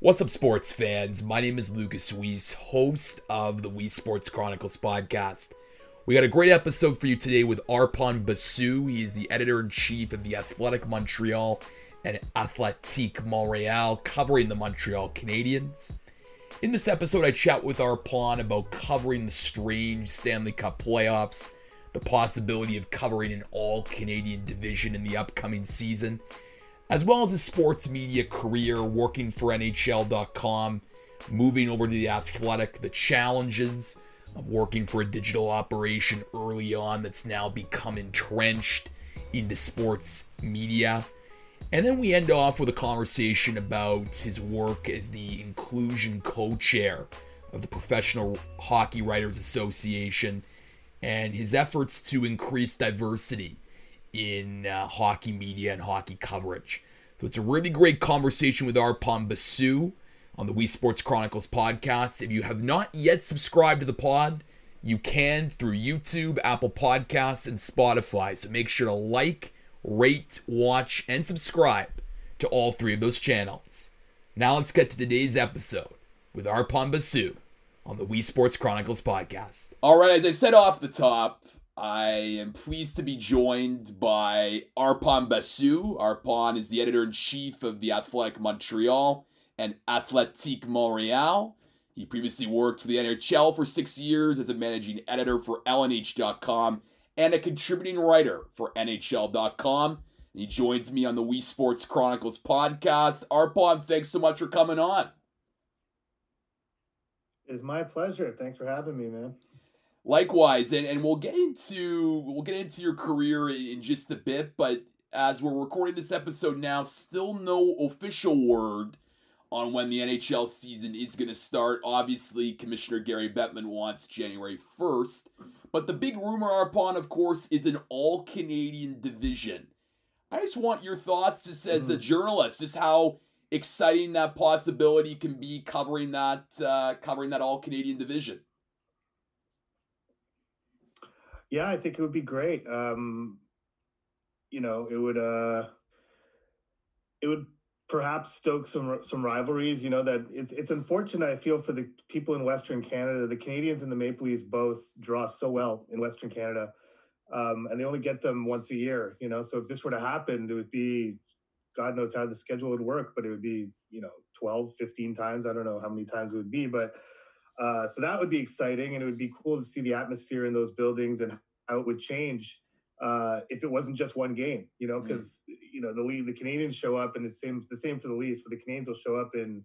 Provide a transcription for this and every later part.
What's up, sports fans? My name is Lucas Weiss, host of the Weiss Sports Chronicles podcast. We got a great episode for you today with Arpon Basu. He is the editor in chief of the Athletic Montreal and Athletic Montreal, covering the Montreal Canadiens. In this episode, I chat with Arpon about covering the strange Stanley Cup playoffs, the possibility of covering an all Canadian division in the upcoming season, as well as his sports media career working for NHL.com, moving over to the Athletic, the challenges of working for a digital operation early on that's now become entrenched into sports media. And then we end off with a conversation about his work as the inclusion co chair of the Professional Hockey Writers Association and his efforts to increase diversity in uh, hockey media and hockey coverage. So it's a really great conversation with Arpon Basu on the Weiss Sports Chronicles podcast. If you have not yet subscribed to the pod, you can through YouTube, Apple Podcasts, and Spotify. So make sure to like, rate, watch, and subscribe to all three of those channels. Now let's get to today's episode with Arpon Basu on the Weiss Sports Chronicles podcast. All right, as I said off the top, I am pleased to be joined by Arpon Basu. Arpon is the editor in chief of the Athletic Montreal and Athletic Montreal. He previously worked for the NHL for six years as a managing editor for LNH.com and a contributing writer for NHL.com. He joins me on the Weiss Sports Chronicles podcast. Arpon, thanks so much for coming on. It's my pleasure. Thanks for having me, man. Likewise, and, and we'll get into we'll get into your career in just a bit, but as we're recording this episode now, still no official word on when the NHL season is going to start. Obviously, Commissioner Gary Bettman wants January 1st, but the big rumor upon, of course, is an all Canadian division. I just want your thoughts, just as a journalist, just how exciting that possibility can be covering that uh, covering that all Canadian division. Yeah, I think it would be great. Um, you know, it would uh, it would perhaps stoke some some rivalries. You know that it's it's unfortunate. I feel for the people in Western Canada. The Canadiens and the Maple Leafs both draw so well in Western Canada, um, and they only get them once a year. You know, so if this were to happen, it would be God knows how the schedule would work, but it would be you know 12, 15 times. I don't know how many times it would be, but uh, so that would be exciting, and it would be cool to see the atmosphere in those buildings and how it would change uh, if it wasn't just one game. You know, because mm. you know the league, the Canadiens show up, and it's seems the same for the Leafs, but the Canadiens will show up in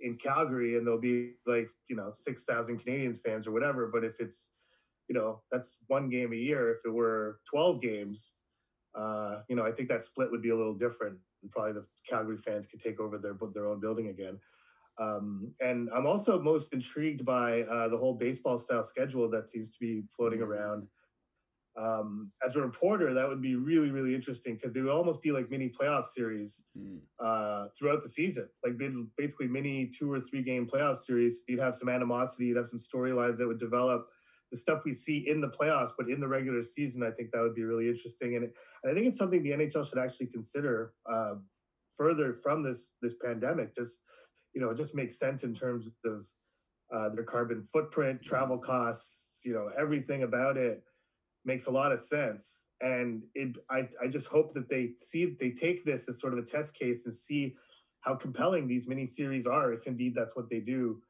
in Calgary, and there'll be like you know six thousand Canadiens fans or whatever. But if it's you know that's one game a year. If it were twelve games, uh, you know, I think that split would be a little different, and probably the Calgary fans could take over their their own building again. Um, and I'm also most intrigued by uh, the whole baseball style schedule that seems to be floating around. Um, as a reporter, that would be really, really interesting because they would almost be like mini playoff series mm. uh, throughout the season, like basically mini two or three game playoff series. You'd have some animosity, you'd have some storylines that would develop. The stuff we see in the playoffs, but in the regular season, I think that would be really interesting, and, and I think it's something the NHL should actually consider uh, further from this this pandemic. Just you know, it just makes sense in terms of uh, their carbon footprint, travel costs, you know, everything about it makes a lot of sense. And it, I, I just hope that they see, they take this as sort of a test case and see how compelling these mini series are, if indeed that's what they do.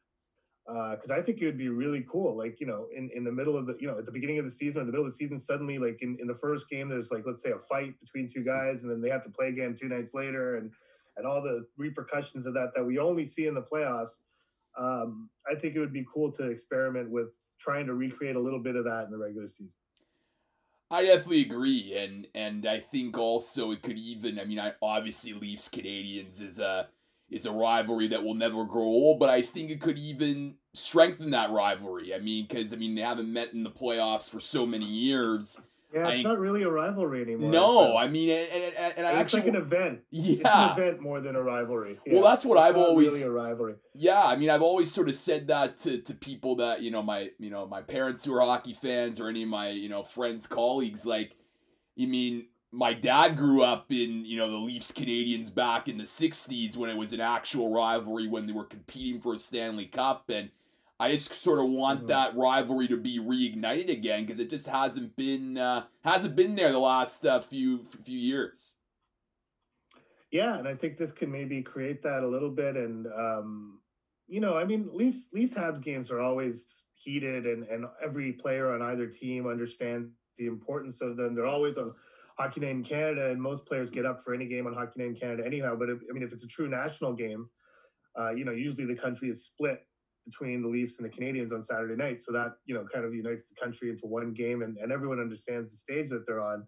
Because uh, I think it would be really cool, like you know, in, in the middle of the, you know, at the beginning of the season or in the middle of the season, suddenly, like in, in the first game, there's like let's say a fight between two guys, and then they have to play again two nights later, and and all the repercussions of that that we only see in the playoffs. Um, I think it would be cool to experiment with trying to recreate a little bit of that in the regular season. I definitely agree, and and I think also it could even. I mean, I obviously Leafs Canadiens is a is a rivalry that will never grow old, but I think it could even strengthen that rivalry. I mean, because I mean they haven't met in the playoffs for so many years, yeah, it's I, not really a rivalry anymore. No, I mean, and, and, and I actually like an event. Yeah, it's an event more than a rivalry. Yeah. Well, that's what it's I've always really a rivalry. Yeah, I mean, I've always sort of said that to, to people that you know my you know my parents who are hockey fans or any of my you know friends colleagues. Like, you mean my dad grew up in you know the Leafs Canadiens back in the '60s when it was an actual rivalry when they were competing for a Stanley Cup, and I just sort of want mm-hmm. that rivalry to be reignited again because it just hasn't been uh, hasn't been there the last uh, few few years. Yeah, and I think this can maybe create that a little bit, and um, you know, I mean, Leafs Leafs Habs games are always heated, and and every player on either team understands the importance of them. They're always on Hockey Night in Canada, and most players get up for any game on Hockey Night in Canada anyhow. But if, I mean, if it's a true national game, uh, you know, usually the country is split between the Leafs and the Canadiens on Saturday night, so that you know kind of unites the country into one game, and, and everyone understands the stage that they're on.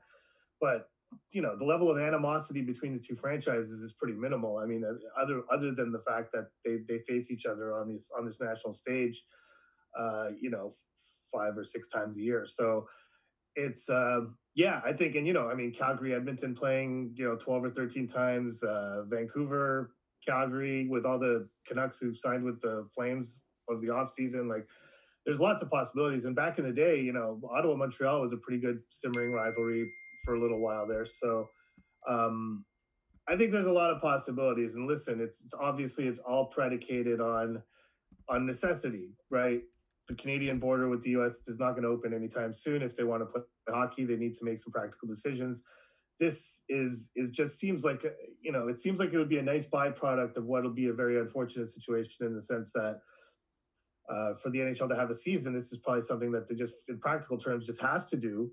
But you know, the level of animosity between the two franchises is pretty minimal. I mean, other other than the fact that they they face each other on these on this national stage, uh, you know, five or six times a year. So it's uh, yeah, I think, and you know, I mean, Calgary, Edmonton playing, you know, twelve or thirteen times, uh, Vancouver, Calgary, with all the Canucks who've signed with the Flames of the off season, like. There's lots of possibilities, and back in the day, you know, Ottawa Montreal was a pretty good simmering rivalry for a little while there. So, um, I think there's a lot of possibilities. And listen, it's, it's obviously it's all predicated on on necessity, right? the Canadian border with the U.S. is not going to open anytime soon. If they want to play hockey, they need to make some practical decisions. This is is just seems like you know it seems like it would be a nice byproduct of what will be a very unfortunate situation in the sense that uh, for the NHL to have a season, this is probably something that they just in practical terms just has to do.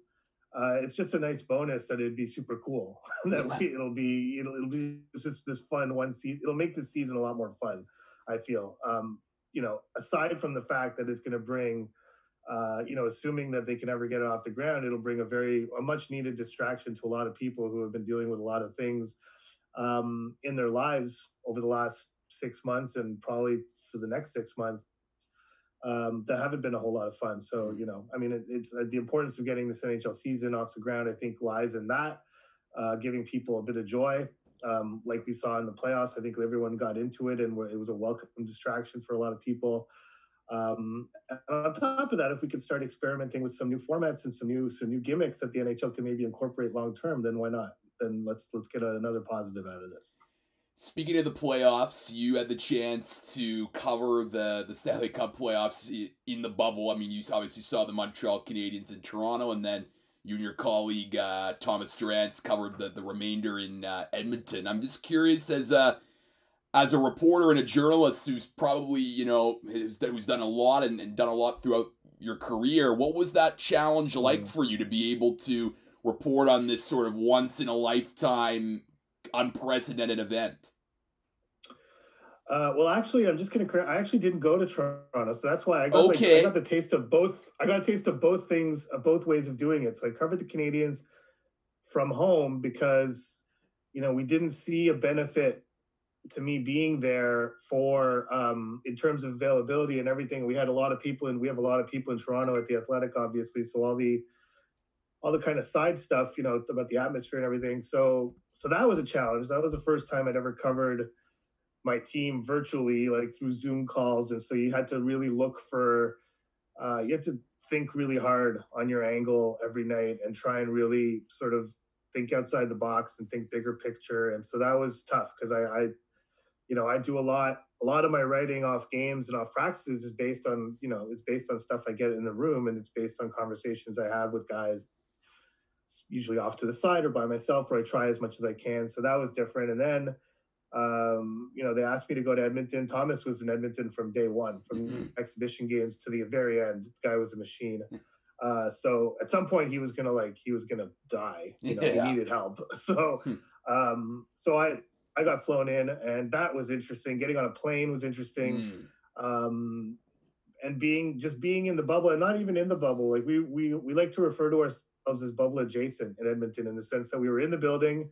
Uh, it's just a nice bonus that it'd be super cool. that we, it'll be it'll, it'll be just this fun one season. It'll make this season a lot more fun. I feel. Um, you know, aside from the fact that it's going to bring, uh, you know, assuming that they can ever get it off the ground, it'll bring a very a much needed distraction to a lot of people who have been dealing with a lot of things um, in their lives over the last six months and probably for the next six months um, that haven't been a whole lot of fun. So mm-hmm. you know, I mean, it, it's uh, the importance of getting this NHL season off the ground. I think lies in that, uh, giving people a bit of joy um, like we saw in the playoffs. I think everyone got into it, and it was a welcome distraction for a lot of people. Um, and on top of that, if we could start experimenting with some new formats and some new some new gimmicks that the NHL can maybe incorporate long term, then why not? Then let's let's get another positive out of this. Speaking of the playoffs, you had the chance to cover the the Stanley Cup playoffs in the bubble. I mean, you obviously saw the Montreal Canadiens in Toronto, and then you and your colleague uh, Thomas Drance covered the, the remainder in uh, Edmonton. I'm just curious as a as a reporter and a journalist who's probably you know who's, who's done a lot and, and, done a lot throughout your career. What was that challenge like mm. for you to be able to report on this sort of once in a lifetime, unprecedented event? Uh, well, actually, I'm just gonna. I actually didn't go to Toronto, so that's why I got. Okay. Like, I got the taste of both. I got a taste of both things, of both ways of doing it. So I covered the Canadiens from home because, you know, we didn't see a benefit to me being there for um, in terms of availability and everything. We had a lot of people, and we have a lot of people in Toronto at the Athletic, obviously. So all the all the kind of side stuff, you know, about the atmosphere and everything. So so that was a challenge. That was the first time I'd ever covered my team virtually, like through Zoom calls, and so you had to really look for. Uh, you had to think really hard on your angle every night and try and really sort of think outside the box and think bigger picture. And so that was tough because I, I, you know, I do a lot. A lot of my writing off games and off practices is based on, you know, it's based on stuff I get in the room and it's based on conversations I have with guys, usually off to the side or by myself, where I try as much as I can. So that was different. And then um, you know, they asked me to go to Edmonton. Thomas was in Edmonton from day one, from mm-hmm. exhibition games to the very end. The guy was a machine. Uh, so at some point he was gonna like he was gonna die. You know, yeah. he needed help. So, hmm. um, so I I got flown in, and that was interesting. Getting on a plane was interesting. Mm. Um, and being just being in the bubble, and not even in the bubble. Like we we we like to refer to ourselves as bubble adjacent in Edmonton, in the sense that we were in the building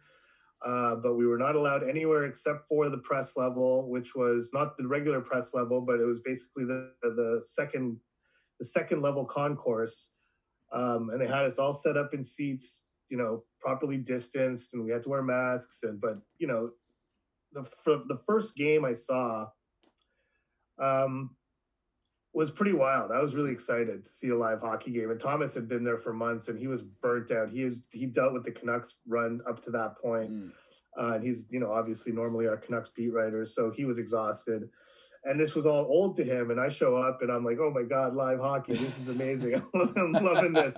uh, but we were not allowed anywhere except for the press level, which was not the regular press level, but it was basically the the second the second level concourse. Um, and they had us all set up in seats, you know, properly distanced, and we had to wear masks. And but you know, the for the first game I saw um, was pretty wild. I was really excited to see a live hockey game. And Thomas had been there for months and he was burnt out. He is he dealt with the Canucks run up to that point. Mm. Uh, and he's, you know, obviously normally our Canucks beat writer. So he was exhausted. And this was all old to him. And I show up and I'm like, oh my God, live hockey. This is amazing. I'm loving this.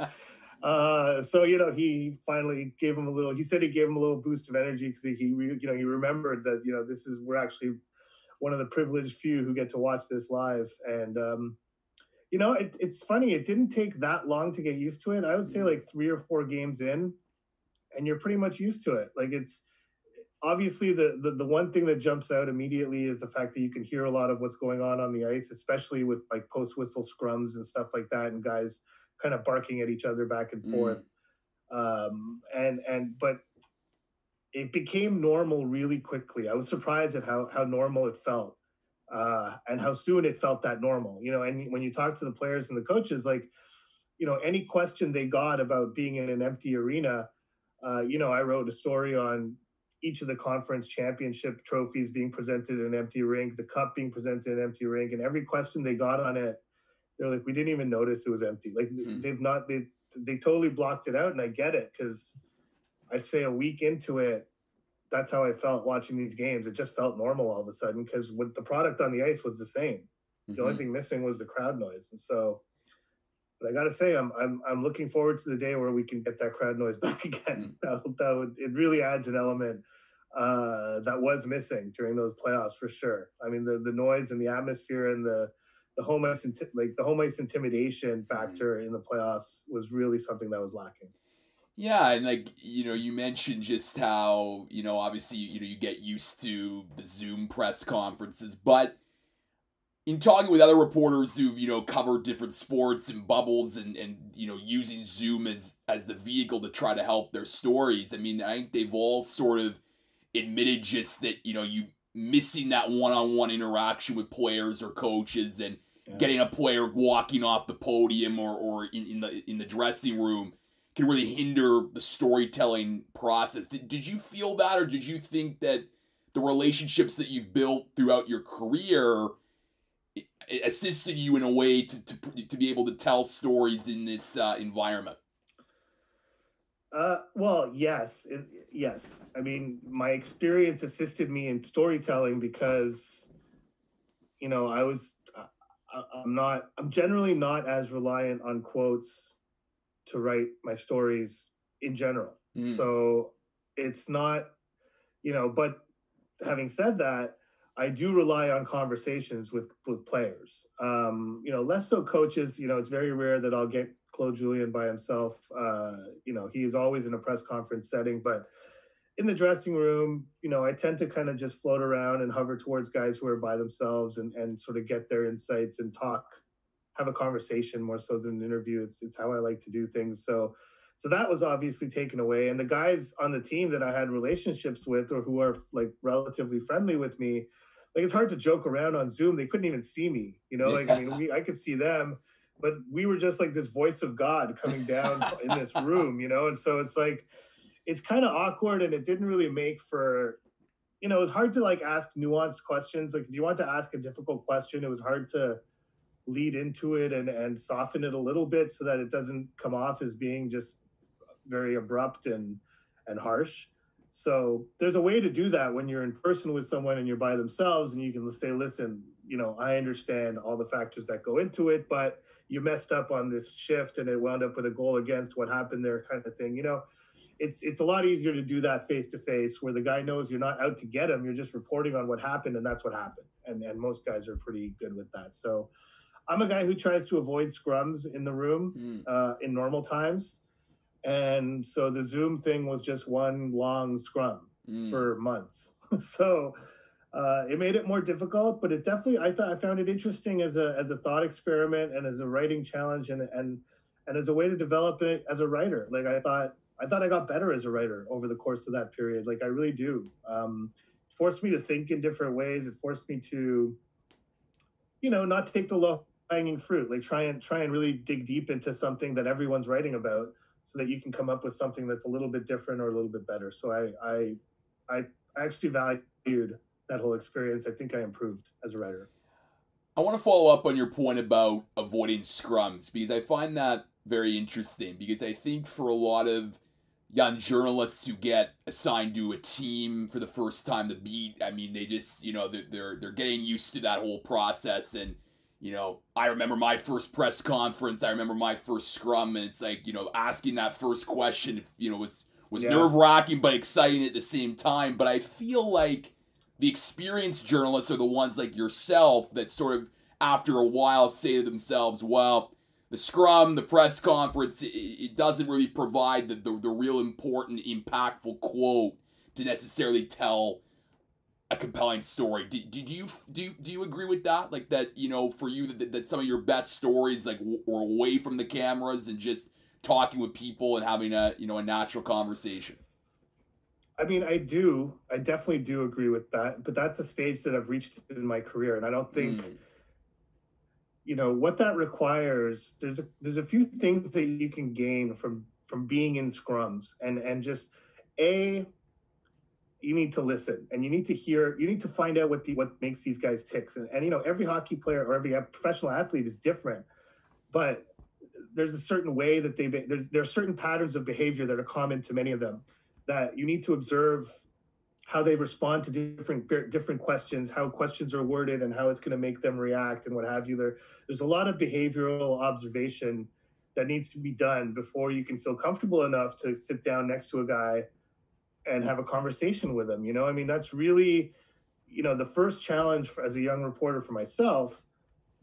Uh, so, you know, he finally gave him a little, he said he gave him a little boost of energy because he, he, you know, he remembered that, you know, this is, we're actually one of the privileged few who get to watch this live. And, um, you know, it, it's funny. It didn't take that long to get used to it. I would say like three or four games in, and you're pretty much used to it. Like it's obviously the, the the one thing that jumps out immediately is the fact that you can hear a lot of what's going on on the ice, especially with like post whistle scrums and stuff like that, and guys kind of barking at each other back and mm. forth. Mm. Um, and and but it became normal really quickly. I was surprised at how how normal it felt, uh, and how soon it felt that normal. You know, and when you talk to the players and the coaches, like, you know, any question they got about being in an empty arena, uh, you know, I wrote a story on each of the conference championship trophies being presented in an empty rink, the cup being presented in an empty rink, and every question they got on it, they're like, we didn't even notice it was empty. Like mm-hmm. they've not they they totally blocked it out, and I get it because I'd say a week into it, that's how I felt watching these games. It just felt normal all of a sudden because with the product on the ice was the same. Mm-hmm. The only mm-hmm. thing missing was the crowd noise, and so. But I got to say, I'm, I'm I'm looking forward to the day where we can get that crowd noise back again. Mm-hmm. That, that would, it really adds an element uh, that was missing during those playoffs for sure. I mean, the the noise and the atmosphere and the the home ice like the home ice intimidation mm-hmm. factor mm-hmm. in the playoffs was really something that was lacking. Yeah, and like you know, you mentioned just how you know obviously you know you get used to the Zoom press conferences, but in talking with other reporters who've you know covered different sports and bubbles and and you know using Zoom as as the vehicle to try to help their stories, I mean I think they've all sort of admitted just that you know you missing that one-on-one interaction with players or coaches and yeah. getting a player walking off the podium or, or in, in the in the dressing room can really hinder the storytelling process. Did, did you feel that, or did you think that the relationships that you've built throughout your career assisted you in a way to, to, to be able to tell stories in this uh, environment? Uh, well, yes, it, yes. I mean, my experience assisted me in storytelling because, you know, I was, I, I'm not, I'm generally not as reliant on quotes to write my stories in general. Mm. So it's not, you know, but having said that, I do rely on conversations with with players. Um, you know, less so coaches. You know, it's very rare that I'll get Claude Julien by himself. Uh, you know, he is always in a press conference setting, but in the dressing room, you know, I tend to kind of just float around and hover towards guys who are by themselves and and sort of get their insights and talk have a conversation more so than an interview. It's it's how I like to do things. So so that was obviously taken away. And the guys on the team that I had relationships with or who are like relatively friendly with me, like it's hard to joke around on Zoom. They couldn't even see me. You know, like I mean we I could see them, but we were just like this voice of God coming down in this room, you know? And so it's like it's kind of awkward and it didn't really make for you know, it was hard to like ask nuanced questions. Like if you want to ask a difficult question, it was hard to lead into it and and soften it a little bit so that it doesn't come off as being just very abrupt and and harsh so there's a way to do that when you're in person with someone and you're by themselves and you can say listen you know i understand all the factors that go into it but you messed up on this shift and it wound up with a goal against what happened there kind of thing you know it's it's a lot easier to do that face to face where the guy knows you're not out to get him you're just reporting on what happened and that's what happened and and most guys are pretty good with that so I'm a guy who tries to avoid scrums in the room mm. uh, in normal times. And so the Zoom thing was just one long scrum mm. for months. so uh, it made it more difficult, but it definitely I thought I found it interesting as a as a thought experiment and as a writing challenge and and and as a way to develop it as a writer. Like I thought I thought I got better as a writer over the course of that period. Like I really do. Um, it forced me to think in different ways. It forced me to, you know, not take the low hanging fruit like try and try and really dig deep into something that everyone's writing about so that you can come up with something that's a little bit different or a little bit better so i i i actually valued that whole experience i think i improved as a writer I want to follow up on your point about avoiding scrums because I find that very interesting because I think for a lot of young journalists who get assigned to a team for the first time to beat, I mean, they just, you know, they're, they're, they're getting used to that whole process. And, you know, I remember my first press conference, I remember my first scrum, and it's like, you know, asking that first question, you know, was, was yeah. nerve wracking but exciting at the same time. But I feel like the experienced journalists are the ones like yourself that sort of, after a while, say to themselves, well, the scrum, the press conference, it, it doesn't really provide the, the, the real important, impactful quote to necessarily tell a compelling story. Do, do, do you do you, do you agree with that? Like that, you know, for you that, that some of your best stories like were away from the cameras and just talking with people and having a you know a natural conversation. I mean, I do. I definitely do agree with that. But that's a stage that I've reached in my career, and I don't think. Mm you know what that requires there's a there's a few things that you can gain from from being in scrums and and just a you need to listen and you need to hear you need to find out what the what makes these guys ticks. And, and you know every hockey player or every professional athlete is different but there's a certain way that they there's there are certain patterns of behavior that are common to many of them that you need to observe how they respond to different different questions, how questions are worded, and how it's going to make them react, and what have you. There, there's a lot of behavioral observation that needs to be done before you can feel comfortable enough to sit down next to a guy and have a conversation with him. You know, I mean, that's really, you know, the first challenge for, as a young reporter for myself.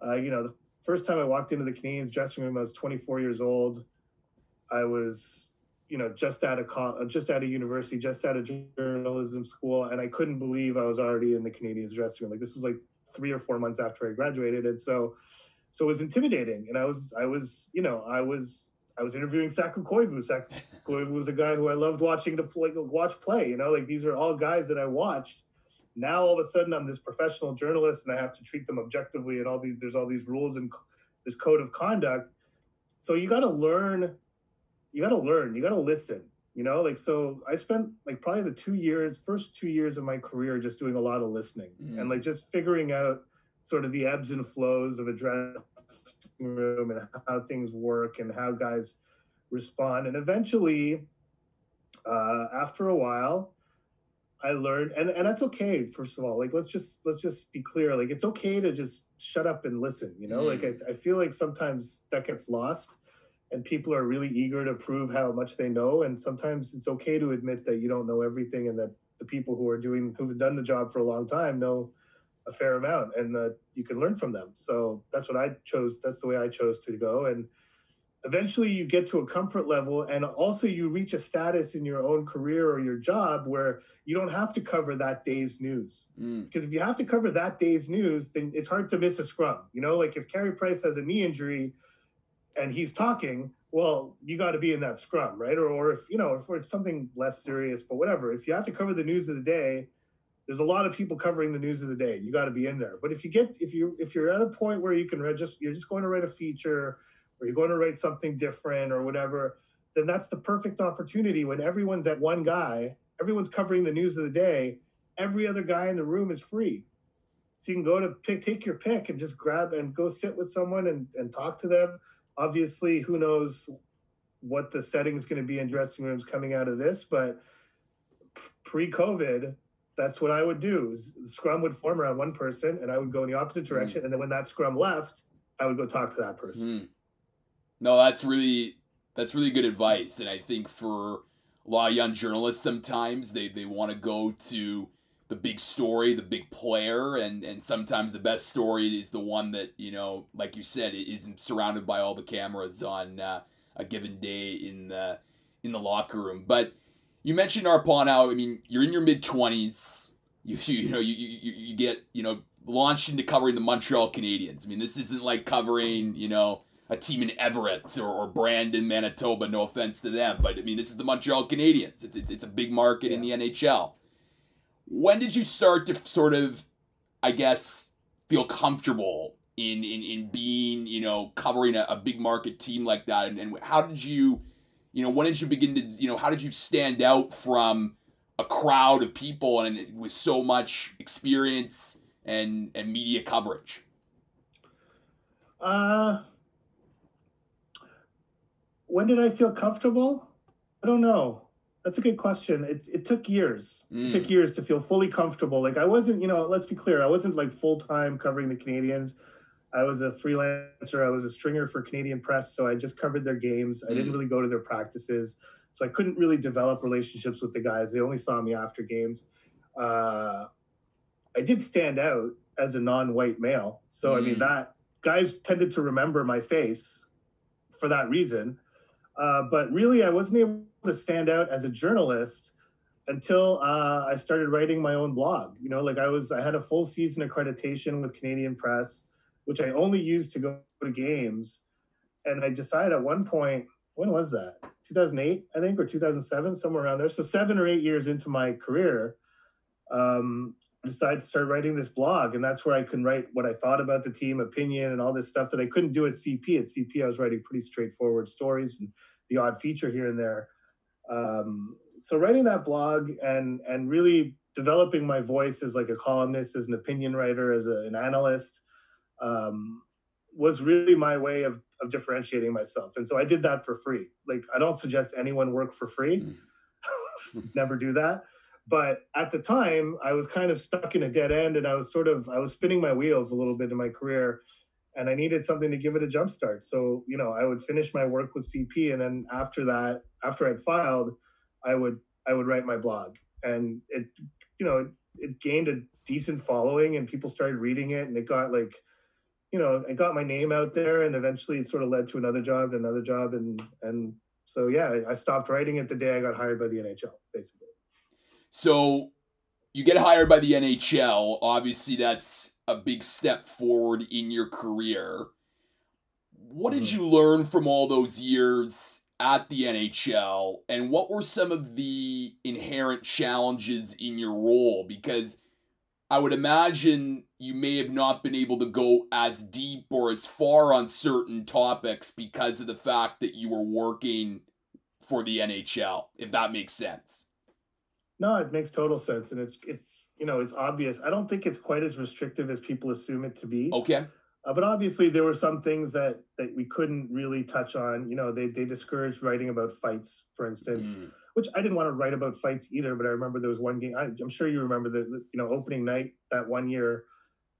Uh, you know, the first time I walked into the Canadiens dressing room, I was 24 years old. I was you know, just out of uh, just out of university, just out of journalism school, and I couldn't believe I was already in the Canadiens dressing room. Like this was like three or four months after I graduated, and so so it was intimidating. And I was I was you know I was I was interviewing Saku Koivu. Saku Koivu was a guy who I loved watching to play, watch play. You know, like these are all guys that I watched. Now all of a sudden I'm this professional journalist and I have to treat them objectively, and all these there's all these rules and this code of conduct. So you got to learn you got to learn, you got to listen, you know, like, so I spent like probably the two years, first two years of my career, just doing a lot of listening mm. and like just figuring out sort of the ebbs and flows of a dressing room and how things work and how guys respond. And eventually, uh, after a while, I learned, and, and that's okay. First of all, like let's just let's just be clear. Like it's okay to just shut up and listen. You know, mm. like I, I feel like sometimes that gets lost and people are really eager to prove how much they know and sometimes it's okay to admit that you don't know everything and that the people who are doing who've done the job for a long time know a fair amount and that you can learn from them. So that's what i chose that's the way i chose to go. And eventually you get to a comfort level and also you reach a status in your own career or your job where you don't have to cover that day's news. Mm. because if you have to cover that day's news then it's hard to miss a scrum. You know like if Carey Price has a knee injury and he's talking, well, you got to be in that scrum, right? Or, or if you know, if it's something less serious, but whatever. If you have to cover the news of the day, there's a lot of people covering the news of the day. You got to be in there. But if you get if you if you're at a point where you can just you're just going to write a feature, or you're going to write something different, or whatever, then that's the perfect opportunity when everyone's at one guy, everyone's covering the news of the day. Every other guy in the room is free. So you can go to pick, take your pick and just grab and go sit with someone and, and talk to them obviously, who knows what the setting is going to be in dressing rooms coming out of this, but pre-COVID, that's what I would do. Scrum would form around one person, and I would go in the opposite hmm. direction. Mm. And then when that scrum left, I would go talk to that person. Mm. No, that's really that's really good advice, and I think for a lot of young journalists, sometimes they they want to go to the big story, the big player, and and sometimes the best story is the one that you know, like you said, isn't surrounded by all the cameras on uh, a given day in the in the locker room. But you mentioned Arpon. How I mean, you're in your mid twenties. You, you you know you, you you get you know launched into covering the Montreal Canadiens. I mean, this isn't like covering you know a team in Everett or, or Brandon, Manitoba. No offense to them, but I mean, this is the Montreal Canadiens. It's it's, it's a big market yeah. in the NHL when did you start to sort of, I guess, feel comfortable in in, in being, you know, covering a, a big market team like that? And, and how did you, you know, when did you begin to, you know, how did you stand out from a crowd of people and with so much experience and and media coverage? Uh, when did I feel comfortable? I don't know. That's a good question. It, it took years. Mm. It took mm. years to feel fully comfortable. Like I wasn't, you know, let's be clear, I wasn't like full time covering the Canadiens. I was a freelancer. I was a stringer for Canadian Press, so I just covered their games. I didn't mm. really go to their practices, so I couldn't really develop relationships with the guys. They only saw me after games. Uh, I did stand out as a non-white male, so mm. I mean mm. that guys tended to remember my face for that reason. Uh, but really, I wasn't able to stand out as a journalist until uh, I started writing my own blog. You know, like I was, I had a full season accreditation with Canadian Press, which I only used to go to games. And I decided at one point, when was that? 2008, I think, or 2007, somewhere around there. So seven or eight years into my career, um, I decided to start writing this blog, and that's where I can write what I thought about the team, opinion, and all this stuff that I couldn't do at CP. At CP, I was writing pretty straightforward stories and the odd feature here and there. Um, so writing that blog and and really developing my voice as like a columnist, as an opinion writer, as a, an analyst, um, was really my way of of differentiating myself. And so I did that for free. Like I don't suggest anyone work for free. Mm. Never do that. But at the time, I was kind of stuck in a dead end and I was sort of I was spinning my wheels a little bit in my career and I needed something to give it a jump start. So, you know, I would finish my work with CP and then after that, after I'd filed, I would I would write my blog. And it you know, it, it gained a decent following and people started reading it and it got like you know, I got my name out there and eventually it sort of led to another job, another job and and so yeah, I stopped writing it the day I got hired by the NHL, basically. So you get hired by the NHL. Obviously, that's a big step forward in your career. What did mm-hmm. you learn from all those years at the NHL, and what were some of the inherent challenges in your role? Because I would imagine you may have not been able to go as deep or as far on certain topics because of the fact that you were working for the NHL, if that makes sense. No, it makes total sense, and it's it's you know it's obvious. I don't think it's quite as restrictive as people assume it to be. Okay. Uh, but obviously, there were some things that that we couldn't really touch on. You know, they they discouraged writing about fights, for instance, mm. which I didn't want to write about fights either. But I remember there was one game. I, am sure you remember the, you know opening night that one year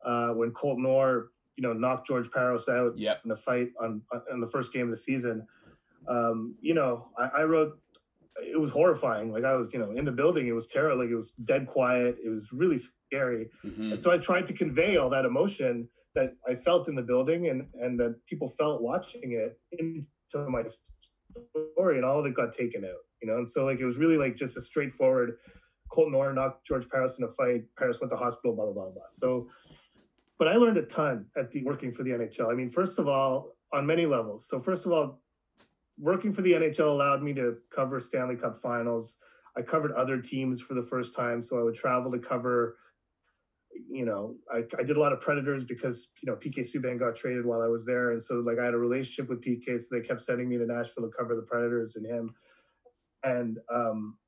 uh, when Colt Orr you know knocked George Parros out yep. in a fight on on the first game of the season. Um, you know, I, I wrote it was horrifying. Like I was, you know, in the building, it was terrible. Like it was dead quiet. It was really scary. Mm-hmm. And so I tried to convey all that emotion that I felt in the building and and that people felt watching it into my story, and all of it got taken out. You know, and so like it was really like just a straightforward. Colton Orr knocked George Parros in a fight. Parros went to hospital. Blah blah blah blah. So, but I learned a ton at the working for the NHL. I mean, first of all, on many levels. So first of all, working for the NHL allowed me to cover Stanley Cup finals. I covered other teams for the first time, so I would travel to cover. You know, I, I did a lot of Predators because you know PK Subban got traded while I was there, and so like I had a relationship with PK, so they kept sending me to Nashville to cover the Predators and him. And um,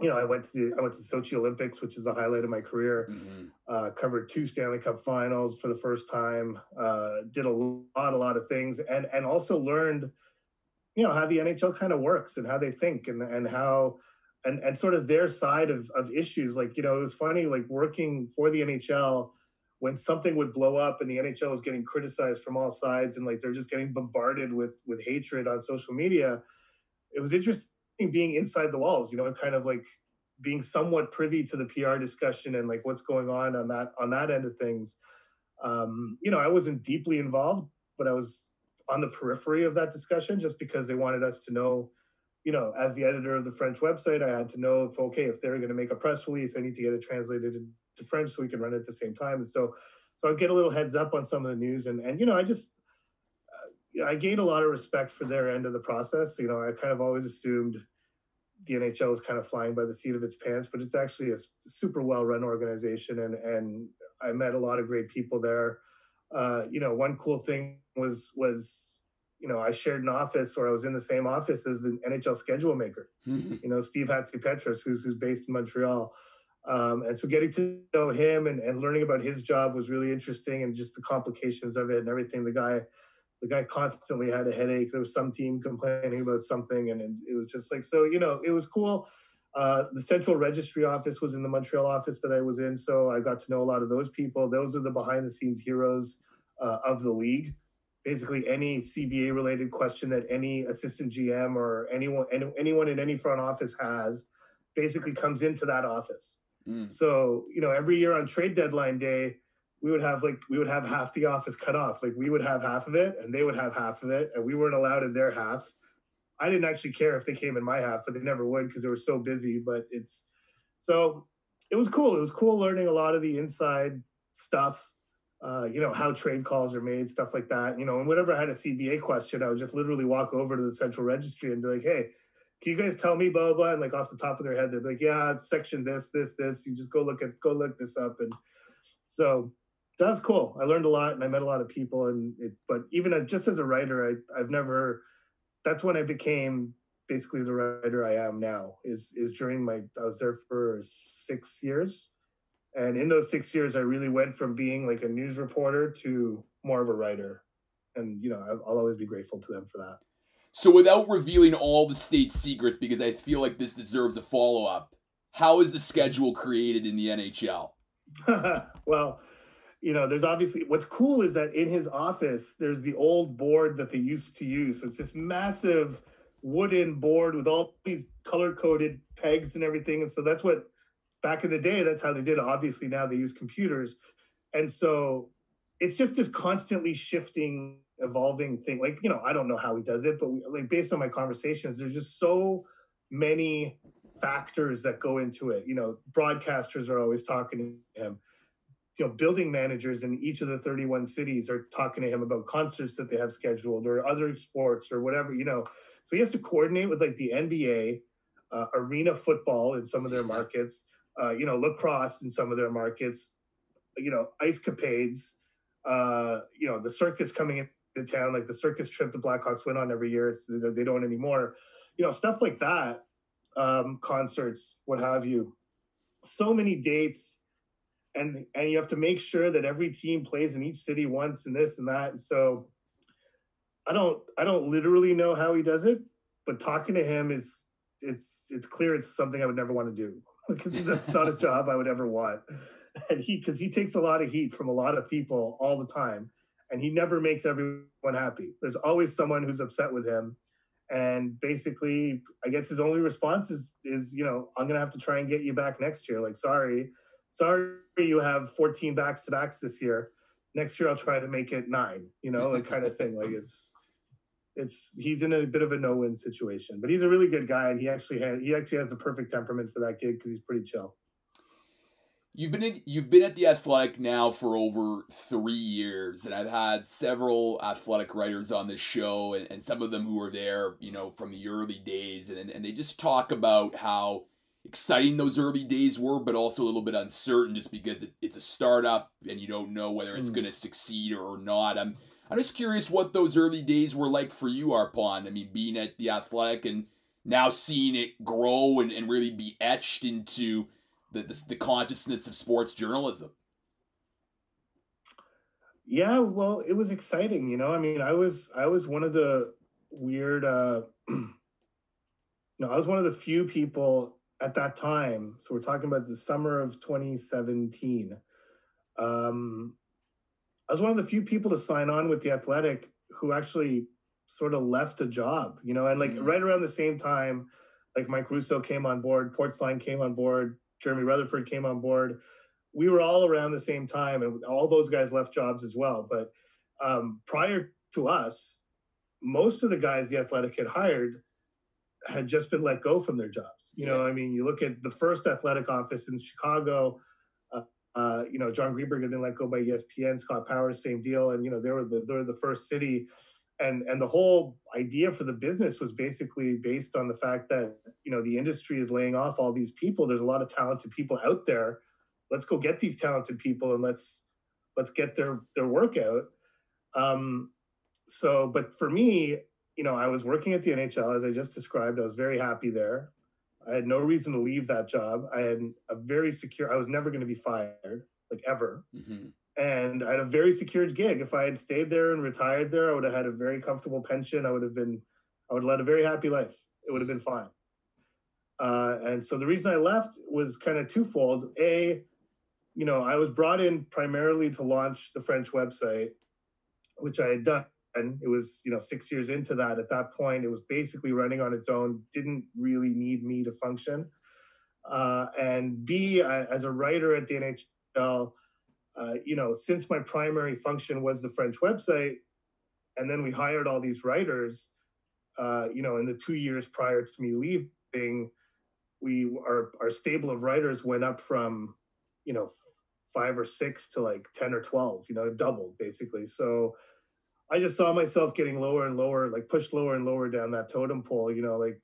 you know, I went to the I went to the Sochi Olympics, which is the highlight of my career. Mm-hmm. Uh, covered two Stanley Cup Finals for the first time. Uh, did a lot, a lot of things, and and also learned you know how the NHL kind of works and how they think and and how and and sort of their side of of issues. Like you know, it was funny like working for the NHL when something would blow up and the NHL was getting criticized from all sides and like they're just getting bombarded with with hatred on social media. It was interesting being inside the walls, you know, kind of like being somewhat privy to the PR discussion and like what's going on on that on that end of things. Um, you know, I wasn't deeply involved, but I was on the periphery of that discussion just because they wanted us to know you know as the editor of the french website i had to know if okay if they're going to make a press release i need to get it translated into french so we can run it at the same time. And so so i get a little heads up on some of the news and and you know i just uh, i gained a lot of respect for their end of the process. You know i kind of always assumed the nhl was kind of flying by the seat of its pants but it's actually a super well run organization and and i met a lot of great people there uh, you know, one cool thing was was you know I shared an office or I was in the same office as the NHL schedule maker. Mm-hmm. You know, Steve Hatze-Petros, who's who's based in Montreal. Um, and so getting to know him and, and learning about his job was really interesting and just the complications of it and everything. The guy, the guy constantly had a headache. There was some team complaining about something, and, and it was just like so. You know, it was cool. Uh, the central registry office was in the Montreal office that I was in, so I got to know a lot of those people. Those are the behind the scenes heroes uh, of the league. Basically, any CBA related question that any assistant GM or anyone any, anyone in any front office has, basically comes into that office. Mm. So you know, every year on trade deadline day, we would have like we would have half the office cut off. Like we would have half of it, and they would have half of it, and we weren't allowed in their half I didn't actually care if they came in my half, but they never would because they were so busy. But it's so it was cool. It was cool learning a lot of the inside stuff. Uh, you know how trade calls are made, stuff like that. You know, and whenever I had a CBA question, I would just literally walk over to the central registry and be like, "Hey, can you guys tell me blah blah?" And like off the top of their head, they'd be like, "Yeah, section this, this, this." You just go look at go look this up, and so that was cool. I learned a lot and I met a lot of people. And it, but even as, just as a writer, I I've never that's when I became basically the writer I am now. Is is during my I was there for six years, and in those six years, I really went from being like a news reporter to more of a writer, and you know I'll always be grateful to them for that. So, without revealing all the state secrets, because I feel like this deserves a follow up, how is the schedule created in the NHL? well, you know, there's obviously what's cool is that in his office, there's the old board that they used to use. So it's this massive wooden board with all these color coded pegs and everything. And so that's what back in the day, that's how they did it. Obviously, now they use computers. And so it's just this constantly shifting, evolving thing. Like, you know, I don't know how he does it, but we, like based on my conversations, there's just so many factors that go into it. You know, broadcasters are always talking to him you know building managers in each of the 31 cities are talking to him about concerts that they have scheduled or other sports or whatever you know. So he has to coordinate with like the nba uh, arena football in some of their markets uh, you know lacrosse in some of their markets you know ice capades uh, you know the circus coming into town like the circus trip the blackhawks went on every year it's, they don't anymore you know stuff like that um, concerts what have you. So many dates and and you have to make sure that every team plays in each city once and this and that. And so I don't I don't literally know how he does it, but talking to him is it's it's clear it's something I would never want to do because that's not a job I would ever want. And he because he takes a lot of heat from a lot of people all the time, and he never makes everyone happy. There's always someone who's upset with him. And basically, I guess his only response is, is you know, I'm gonna have to try and get you back next year. Like, sorry, sorry you have 14 backs to backs this year. Next year I'll try to make it nine, you know, like kind of thing. Like it's it's he's in a bit of a no-win situation, but he's a really good guy, and he actually had he actually has the perfect temperament for that gig because he's pretty chill. You've been in, you've been at the Athletic now for over three years, and I've had several athletic writers on this show, and, and some of them who were there, you know, from the early days, and and they just talk about how exciting those early days were, but also a little bit uncertain just because it, it's a startup and you don't know whether it's mm. going to succeed or not. I'm I'm just curious what those early days were like for you, Arpon. I mean, being at the Athletic and now seeing it grow and, and really be etched into the, the, the consciousness of sports journalism. Yeah, well, it was exciting. You know, I mean, I was I was one of the weird. uh No, I was one of the few people at that time, so we're talking about the summer of 2017. Um, I was one of the few people to sign on with the Athletic who actually sort of left a job, you know, and like mm-hmm. right around the same time, like Mike Russo came on board, Portzline came on board, Jeremy Rutherford came on board. We were all around the same time, and all those guys left jobs as well. But um, prior to us, most of the guys the Athletic had hired had just been let go from their jobs. You know, I mean, you look at the first athletic office in Chicago. Uh, uh, you know, Jon Greenberg had been let go by ESPN. Scott Powers, same deal, and you know they were the they were the first city, and and the whole idea for the business was basically based on the fact that you know the industry is laying off all these people. There's a lot of talented people out there. Let's go get these talented people and let's let's get their their work out. Um, so, but for me, you know, I was working at the NHL as I just described. I was very happy there. I had no reason to leave that job. I had a very secure. I was never going to be fired, like ever. Mm-hmm. And I had a very secured gig. If I had stayed there and retired there, I would have had a very comfortable pension. I would have been, I would have led a very happy life. It would have been fine. Uh, and so the reason I left was kind of twofold. A, you know, I was brought in primarily to launch the French website, which I had done. It was, you know, six years into that. At that point, it was basically running on its own, didn't really need me to function. Uh, and B, I, as a writer at the NHL, uh, you know, since my primary function was the French website, and then we hired all these writers, uh, you know, in the two years prior to me leaving, we our our stable of writers went up from you know five or six to like 10 or 12 you know it doubled basically so i just saw myself getting lower and lower like pushed lower and lower down that totem pole you know like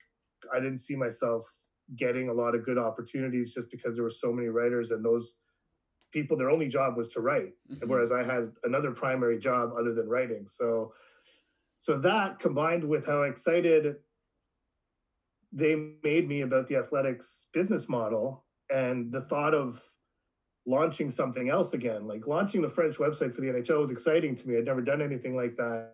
i didn't see myself getting a lot of good opportunities just because there were so many writers and those people their only job was to write mm-hmm. whereas i had another primary job other than writing so so that combined with how excited they made me about the athletics business model and the thought of launching something else again. Like launching the french website for the nhl was exciting to me. I'd never done anything like that.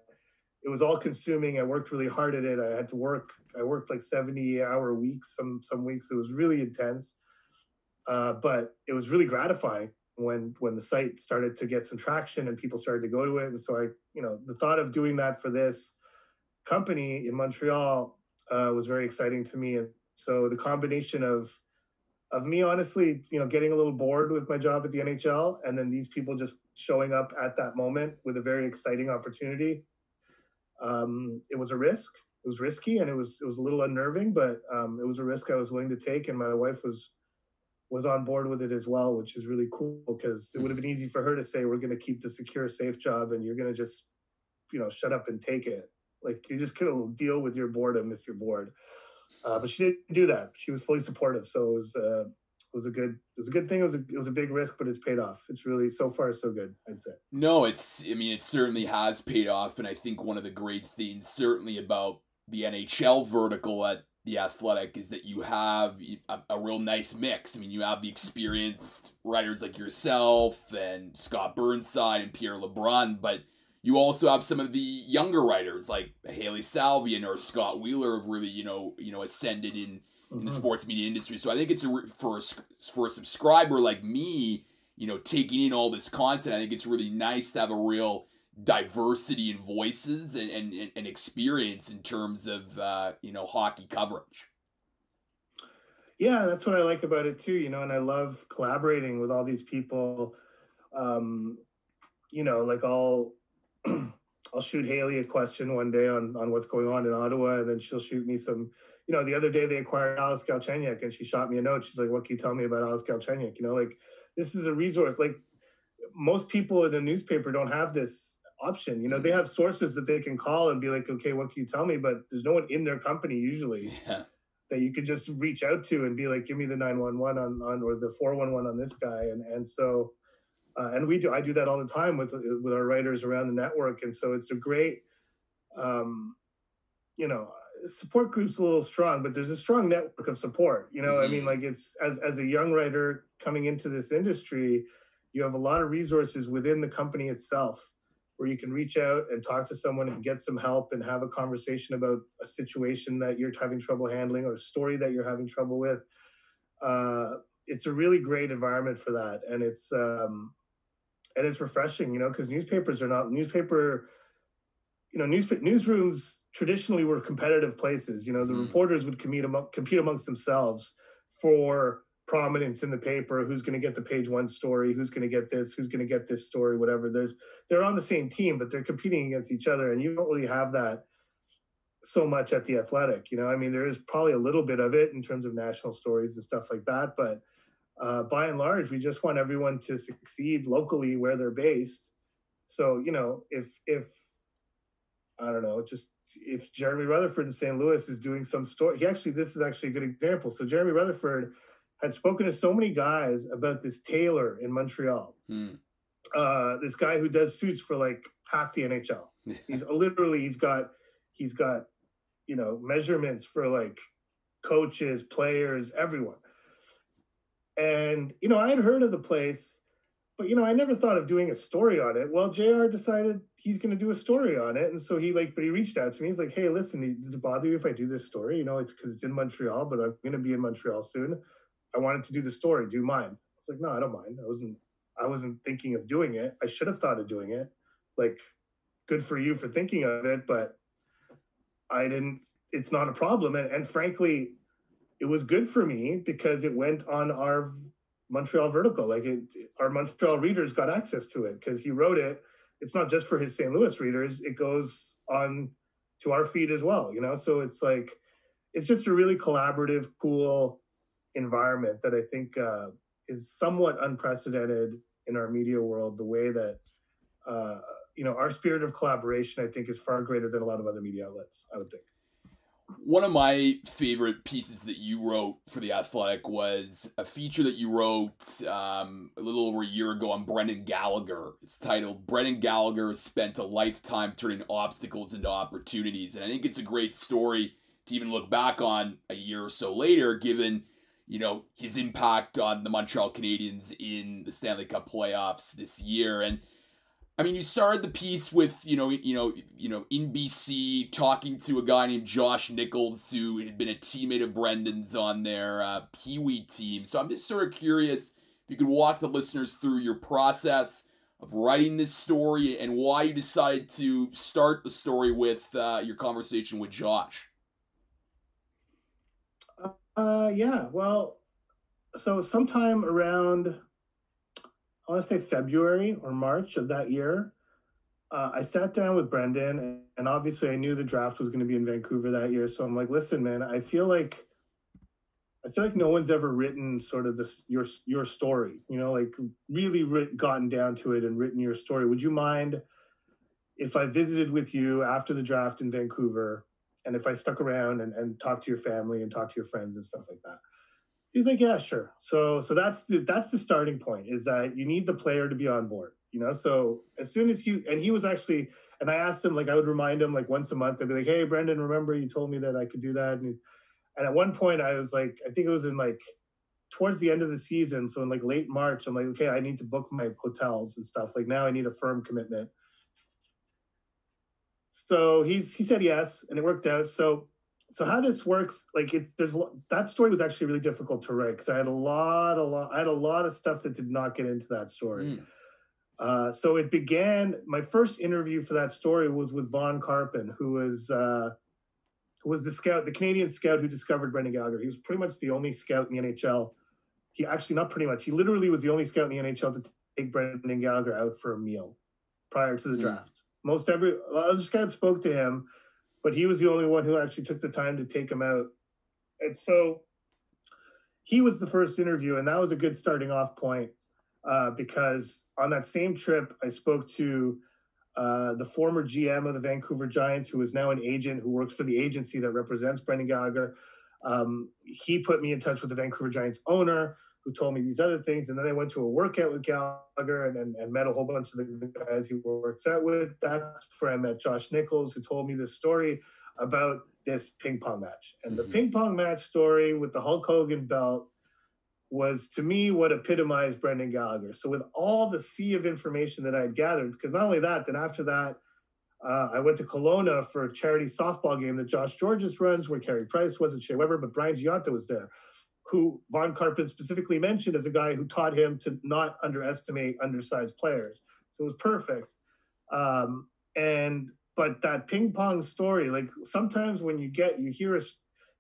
It was all consuming. I worked really hard at it. I had to work i worked like 70 hour weeks some some weeks. It was really intense. Uh, but it was really gratifying when when the site started to get some traction and people started to go to it. And so i you know the thought of doing that for this company in montreal uh, was very exciting to me. And so the combination of of me honestly, you know, getting a little bored with my job at the NHL, and then these people just showing up at that moment with a very exciting opportunity. Um, it was a risk. It was risky, and it was it was a little unnerving, but um, it was a risk I was willing to take, and my wife was was on board with it as well, which is really cool because it would have been easy for her to say, "We're going to keep the secure, safe job, and you're going to just, you know, shut up and take it." Like you just of deal with your boredom if you're bored. Uh, but she didn't do that. She was fully supportive, so it was uh, it was a good it was a good thing. It was a, it was a big risk, but it's paid off. It's really so far so good. I'd say. No, it's I mean it certainly has paid off, and I think one of the great things certainly about the NHL vertical at the Athletic is that you have a, a real nice mix. I mean, you have the experienced writers like yourself and Scott Burnside and Pierre LeBrun, but you also have some of the younger writers like Hailey Salvian or Scott Wheeler have really, you know, you know, ascended in, mm-hmm. in the mm-hmm. sports media industry. So I think it's a, for a, for a subscriber like me, you know, taking in all this content. I think it's really nice to have a real diversity in voices and and, and experience in terms of uh, you know hockey coverage. Yeah, that's what I like about it too. You know, and I love collaborating with all these people. Um, you know, like all I'll shoot Hailey a question one day on on what's going on in Ottawa, and then she'll shoot me some. You know, the other day they acquired Alex Galchenyuk, and she shot me a note. She's like, "What can you tell me about Alex Galchenyuk?" You know, like this is a resource. Like most people in a newspaper don't have this option. You know, they have sources that they can call and be like, "Okay, what can you tell me?" But there's no one in their company usually. Yeah. That you could just reach out to and be like, give me the 911 on, on or the 411 on this guy. And and so uh, and we do i do that all the time with with our writers around the network and so it's a great um, you know support group's a little strong but there's a strong network of support you know mm-hmm. i mean mm-hmm. like it's as as a young writer coming into this industry you have a lot of resources within the company itself where you can reach out and talk to someone and get some help and have a conversation about a situation that you're having trouble handling or a story that you're having trouble with uh, it's a really great environment for that and it's um, and it's refreshing, you know, because newspapers are not newspaper. You know, news, newsrooms traditionally were competitive places. You know, the mm. reporters would compete, among, compete amongst themselves for prominence in the paper. Who's going to get the page one story? Who's going to get this? Who's going to get this story? Whatever. There's they're on the same team, but they're competing against each other, and you don't really have that so much at the Athletic. You know, I mean, there is probably a little bit of it in terms of national stories and stuff like that, but uh, by and large, we just want everyone to succeed locally where they're based. So you know, if if I don't know, just if Jeremy Rutherford in St. Louis is doing some story, he actually this is actually a good example. So Jeremy Rutherford had spoken to so many guys about this tailor in Montreal. Hmm. Uh, this guy who does suits for like half the NHL. he's literally he's got he's got you know measurements for like coaches, players, everyone. And, you know, I had heard of the place, but, you know, I never thought of doing a story on it. Well, JR decided he's going to do a story on it. And so he, like, but he reached out to me. He's like, hey, listen, does it bother you if I do this story? You know, it's because it's in Montreal, but I'm going to be in Montreal soon. I wanted to do the story. Do you mind? I was like, no, I don't mind. I wasn't, I wasn't thinking of doing it. I should have thought of doing it. Like, good for you for thinking of it, but I didn't, it's not a problem. And, and frankly, it was good for me because it went on our Montreal vertical. Like it, our Montreal readers got access to it because he wrote it. It's not just for his St. Louis readers, it goes on to our feed as well, you know? So it's like, it's just a really collaborative, cool environment that I think uh, is somewhat unprecedented in our media world. The way that, uh, you know, our spirit of collaboration, I think, is far greater than a lot of other media outlets, I would think. One of my favorite pieces that you wrote for The Athletic was a feature that you wrote um, a little over a year ago on Brendan Gallagher. It's titled Brendan Gallagher Spent a Lifetime Turning Obstacles into Opportunities. And I think it's a great story to even look back on a year or so later, given you know his impact on the Montreal Canadiens in the Stanley Cup playoffs this year. And I mean, you started the piece with you know, you know, you know, NBC talking to a guy named Josh Nichols who had been a teammate of Brendan's on their uh, Pee Wee team. So I'm just sort of curious if you could walk the listeners through your process of writing this story and why you decided to start the story with uh, your conversation with Josh. Uh, yeah. Well, so sometime around I want to say February or March of that year, uh, I sat down with Brendan, and obviously I knew the draft was going to be in Vancouver that year. So I'm like, listen, man, I feel like I feel like no one's ever written sort of this your your story, you know, like really writ, gotten down to it and written your story. Would you mind if I visited with you after the draft in Vancouver, and if I stuck around and, and talked to your family and talked to your friends and stuff like that? He's like, yeah, sure. So so that's the that's the starting point is that you need the player to be on board. You know, so as soon as he and he was actually, and I asked him like I would remind him like once a month. I'd be like, hey, Brendan, remember you told me that I could do that, and, and at one point I was like, I think it was in like towards the end of the season, so in like late March, I'm like, okay, I need to book my hotels and stuff. Like now I need a firm commitment. So he's he said yes, and it worked out. So so how this works like it's there's that story was actually really difficult to write because i had a lot a lot i had a lot of stuff that did not get into that story. Mm. uh, so it began my first interview for that story was with vaughn karpan who was uh, who was the scout the canadian scout who discovered brendan gallagher. He was pretty much the only scout in the nhl he actually not pretty much he literally was the only scout in the nhl to take brendan gallagher out for a meal prior to the mm. draft. Most every other scouts spoke to him but he was the only one who actually took the time to take him out. And so he was the first interview, and that was a good starting off point uh, because on that same trip, I spoke to uh, the former GM of the Vancouver Giants, who is now an agent who works for the agency that represents Brendan Gallagher. Um, he put me in touch with the Vancouver Giants owner, who told me these other things. And then I went to a workout with Gallagher and, and, and met a whole bunch of the guys he works out with. That's where I met Josh Nichols, who told me this story about this ping pong match. And mm-hmm. the ping pong match story with the Hulk Hogan belt was to me what epitomized Brendan Gallagher. So with all the sea of information that I had gathered, because not only that, then after that, uh, I went to Kelowna for a charity softball game that Josh Gorges runs, where Carey Price wasn't Shea Weber, but Brian Gionta was there who Vaughn Karpan specifically mentioned as a guy who taught him to not underestimate undersized players. So it was perfect. Um, and but that ping pong story, like sometimes when you get you hear a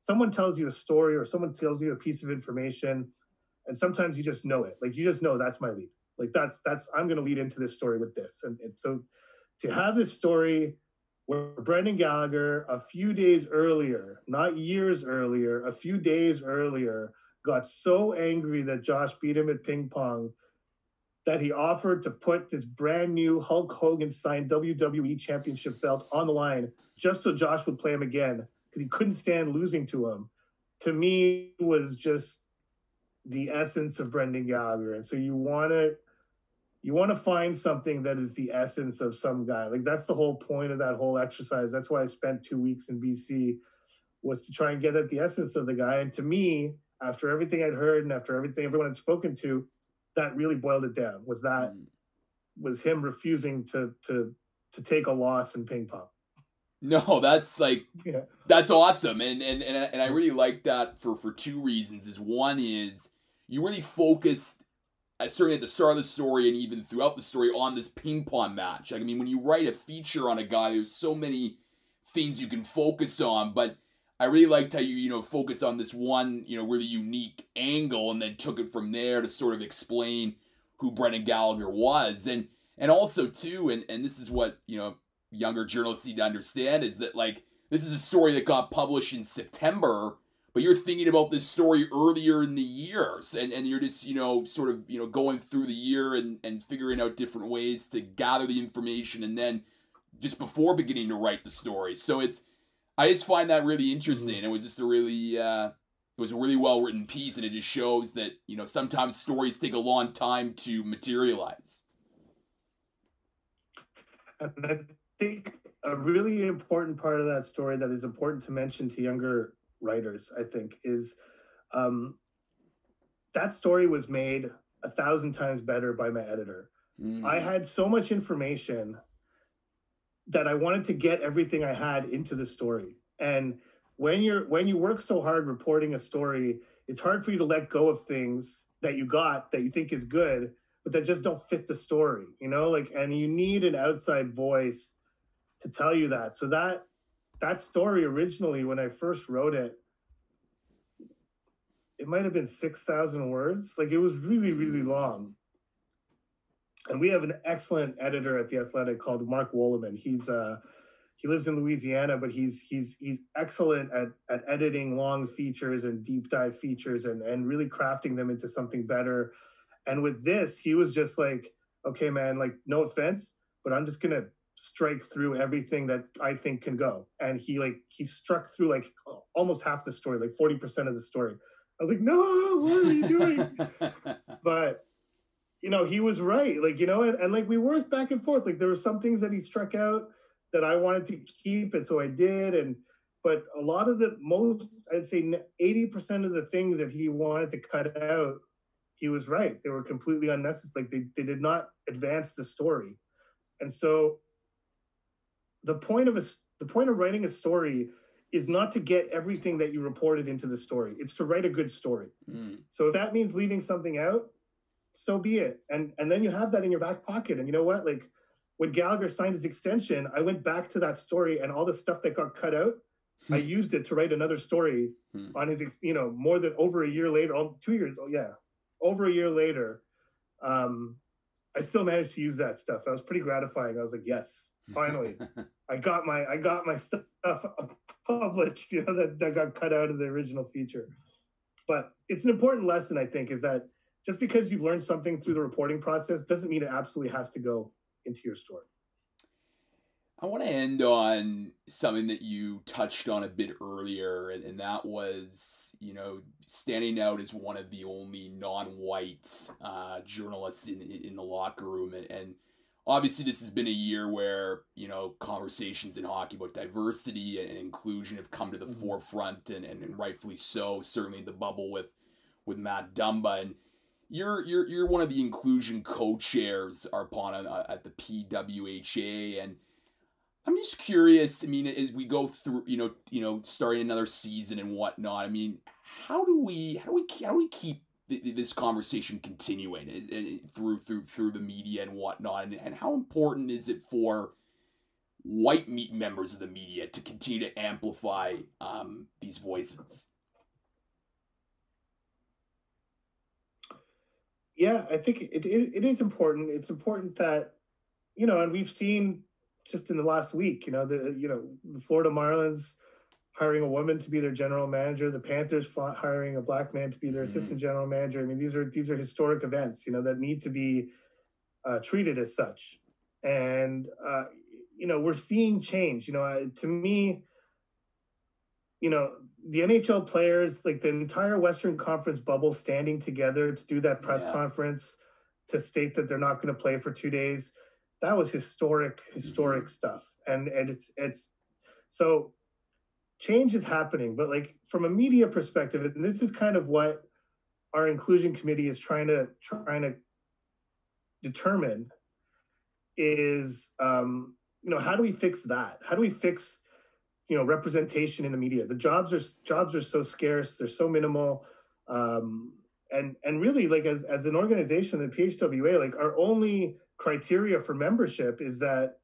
someone tells you a story or someone tells you a piece of information, and sometimes you just know it. Like you just know that's my lead. Like that's that's I'm going to lead into this story with this. And, and so to have this story where Brendan Gallagher, a few days earlier, not years earlier, a few days earlier, got so angry that Josh beat him at ping pong that he offered to put this brand new Hulk Hogan signed WWE Championship belt on the line just so Josh would play him again because he couldn't stand losing to him. To me, was just the essence of Brendan Gallagher, and so you want to you want to find something that is the essence of some guy. Like that's the whole point of that whole exercise. That's why I spent two weeks in BC was to try and get at the essence of the guy. And to me, after everything I'd heard and after everything everyone had spoken to, that really boiled it down. Was that mm. was him refusing to to to take a loss in ping pong. No, that's like yeah. that's awesome, and and and and I really like that for for two reasons. Is one is you really focused, uh, certainly at the start of the story and even throughout the story, on this ping pong match. Like, I mean, when you write a feature on a guy, there's so many things you can focus on, but I really liked how you you know focused on this one you know really unique angle and then took it from there to sort of explain who Brendan Gallagher was, and and also too, and and this is what you know younger journalists need to understand is that like this is a story that got published in September, but you're thinking about this story earlier in the years and, and you're just, you know, sort of, you know, going through the year and, and figuring out different ways to gather the information and then just before beginning to write the story. So it's I just find that really interesting. Mm-hmm. It was just a really uh it was a really well written piece and it just shows that, you know, sometimes stories take a long time to materialize. And I think a really important part of that story that is important to mention to younger writers, I think, is um, that story was made a thousand times better by my editor. Mm. I had so much information that I wanted to get everything I had into the story. And when you're when you work so hard reporting a story, it's hard for you to let go of things that you got that you think is good, but that just don't fit the story, you know? Like and you need an outside voice to tell you that. So that that story originally, when I first wrote it, it might have been six thousand words. Like it was really, really long. And we have an excellent editor at the Athletic called Mark Woleman. He's uh he lives in Louisiana, but he's he's he's excellent at at editing long features and deep dive features and and really crafting them into something better. And with this, he was just like, okay, man, like no offense, but I'm just gonna strike through everything that I think can go. And he like he struck through like almost half the story, like 40% of the story. I was like, no, what are you doing? but you know, he was right. Like, you know, and, and like we worked back and forth. Like there were some things that he struck out that I wanted to keep, and so I did. And but a lot of the most, I'd say 80% of the things that he wanted to cut out, he was right. They were completely unnecessary. Like they, they did not advance the story. And so the point of a the point of writing a story is not to get everything that you reported into the story. It's to write a good story. Mm. So if that means leaving something out, so be it. And and then you have that in your back pocket. And you know what? Like when Gallagher signed his extension, I went back to that story and all the stuff that got cut out, I hmm. used it to write another story mm. on his, you know, more than over a year later, oh, two years, oh yeah, over a year later. Um, I still managed to use that stuff. That was pretty gratifying. I was like, yes, finally i got my i got my stuff published you know that, that got cut out of the original feature. But it's an important lesson i think is that just because you've learned something through the reporting process doesn't mean it absolutely has to go into your story. I want to end on something that you touched on a bit earlier, and, and, that was, you know, standing out as one of the only non-white uh, journalists in in the locker room, and, and obviously this has been a year where you know conversations in hockey about diversity and inclusion have come to the mm-hmm. forefront and, and, and, rightfully so certainly the bubble with with matt dumba and you're you're you're one of the inclusion co-chairs arpana uh, at the phwa and i'm just curious i mean as we go through you know you know starting another season and whatnot i mean how do we how do we how do we keep this conversation continuing through through through the media and whatnot, and, and how important is it for white meat members of the media to continue to amplify um, these voices? Yeah, I think it, it, it is important. It's important that you know, and we've seen just in the last week, you know, the you know the Florida Marlins hiring a woman to be their general manager, the Panthers hiring a black man to be their mm-hmm. assistant general manager. I mean, these are these are historic events, you know, that need to be uh, treated as such. And uh, you know, we're seeing change. You know, uh, to me, you know, the NHL players, like the entire Western Conference bubble, standing together to do that press yeah. conference to state that they're not going to play for two days. That was historic, historic mm-hmm. stuff, and and it's it's so change is happening, but like from a media perspective, and this is kind of what our inclusion committee is trying to trying to determine is um, you know how do we fix that? How do we fix you know representation in the media? The jobs are jobs are so scarce, they're so minimal. Um, and and really like as as an organization the phwa like our only criteria for membership is that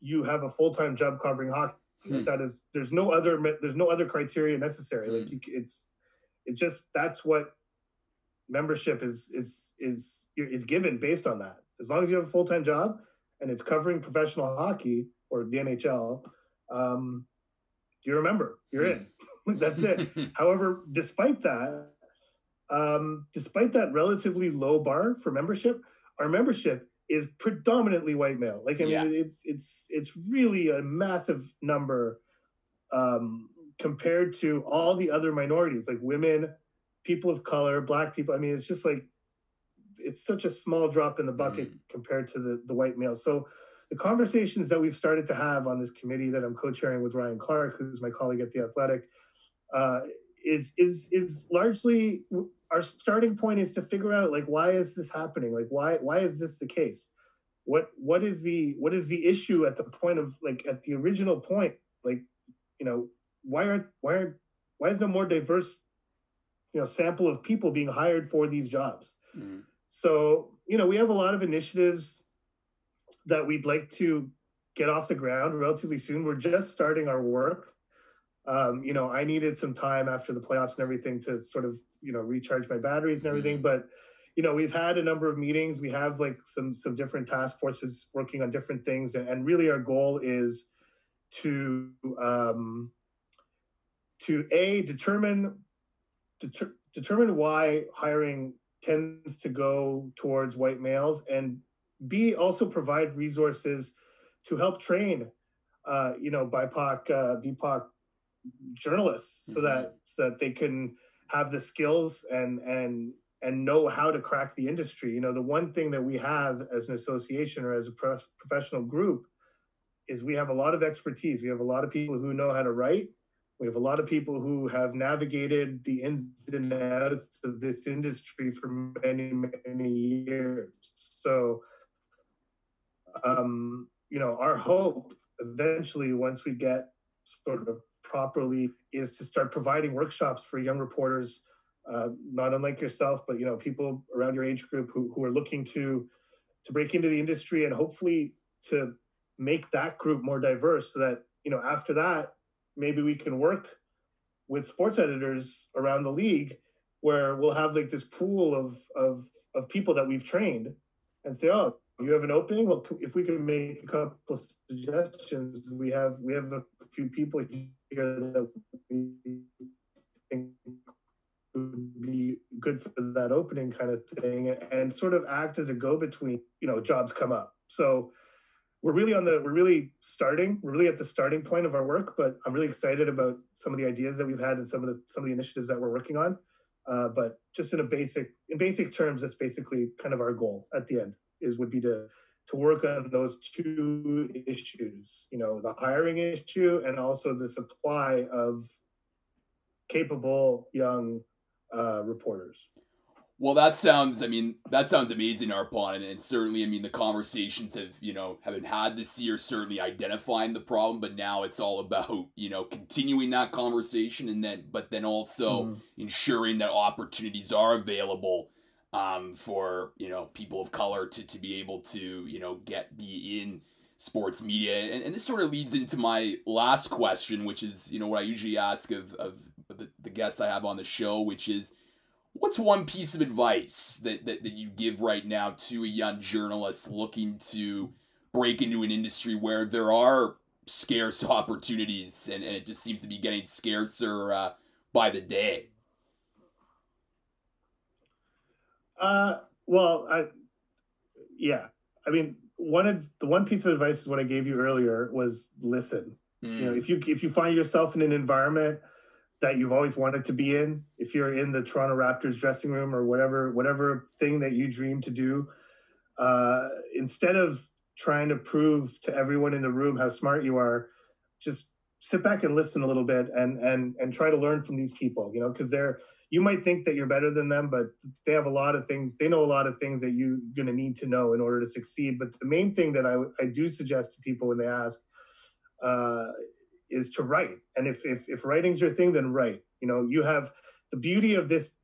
you have a full-time job covering hockey hmm. that is there's no other there's no other criteria necessary. Hmm. like you, it's it just that's what membership is is is is given based on that. As long as you have a full-time job and it's covering professional hockey or the nhl um you're a member. You're in. That's it. However despite that um, despite that relatively low bar for membership, our membership is predominantly white male. Like I mean, yeah. it's it's it's really a massive number um, compared to all the other minorities, like women, people of color, black people. I mean, it's just like it's such a small drop in the bucket mm. compared to the the white male. So the conversations that we've started to have on this committee that I'm co-chairing with Ryan Clark, who's my colleague at the Athletic, uh, is is is largely our starting point is to figure out like why is this happening? Like why why is this the case? What what is the what is the issue at the point of like at the original point? Like you know why aren't why aren't why is no more diverse you know sample of people being hired for these jobs? Mm-hmm. so you know we have a lot of initiatives that we'd like to get off the ground relatively soon. We're just starting our work. Um, you know, I needed some time after the playoffs and everything to sort of, you know, recharge my batteries and everything. Mm-hmm. But, you know, we've had a number of meetings. We have like some some different task forces working on different things, and, and really our goal is to um, to a determine deter, determine why hiring tends to go towards white males, and b also provide resources to help train, uh, you know, BIPOC, uh, BIPOC journalists mm-hmm. so that so that they can have the skills and and and know how to crack the industry. You know, the one thing that we have as an association or as a pro- professional group is we have a lot of expertise. We have a lot of people who know how to write. We have a lot of people who have navigated the ins and outs of this industry for many, many years. So, um, you know, our hope eventually, once we get sort of properly is to start providing workshops for young reporters, uh, not unlike yourself, but you know people around your age group who, who are looking to to break into the industry and hopefully to make that group more diverse so that you know after that maybe we can work with sports editors around the league where we'll have like this pool of of of people that we've trained and say oh you have an opening? Well if we can make a couple suggestions we have we have a few people here that we think would be good for that opening kind of thing and sort of act as a go-between you know jobs come up. So we're really on the we're really starting we're really at the starting point of our work but i'm really excited about some of the ideas that we've had and some of the some of the initiatives that we're working on. Uh, but just in a basic in basic terms that's basically kind of our goal at the end is would be to to work on those two issues you know the hiring issue and also the supply of capable young uh, reporters well that sounds i mean that sounds amazing arpon and, and certainly i mean the conversations have you know have been had this year certainly identifying the problem but now it's all about you know continuing that conversation and then but then also mm-hmm. ensuring that opportunities are available um, for you know people of color to, to be able to you know get be in sports media. And, and this sort of leads into my last question which is you know what i usually ask of, of the, the guests i have on the show which is what's one piece of advice that, that, that you give right now to a young journalist looking to break into an industry where there are scarce opportunities and, and it just seems to be getting scarcer uh, by the day Uh, well, I, yeah. I mean, one of the one piece of advice is what I gave you earlier was listen. Mm. You know, mm. if you if you find yourself in an environment that you've always wanted to be in, if you're in the Toronto Raptors dressing room or whatever whatever thing that you dream to do, uh, instead of trying to prove to everyone in the room how smart you are, just sit back and listen a little bit and and and try to learn from these people you know because they're you might think that you're better than them but they have a lot of things they know a lot of things that you're going to need to know in order to succeed. But the main thing that i, I do suggest to people when they ask uh, is to write. And if, if if writing's your thing then write. You know you have the beauty of this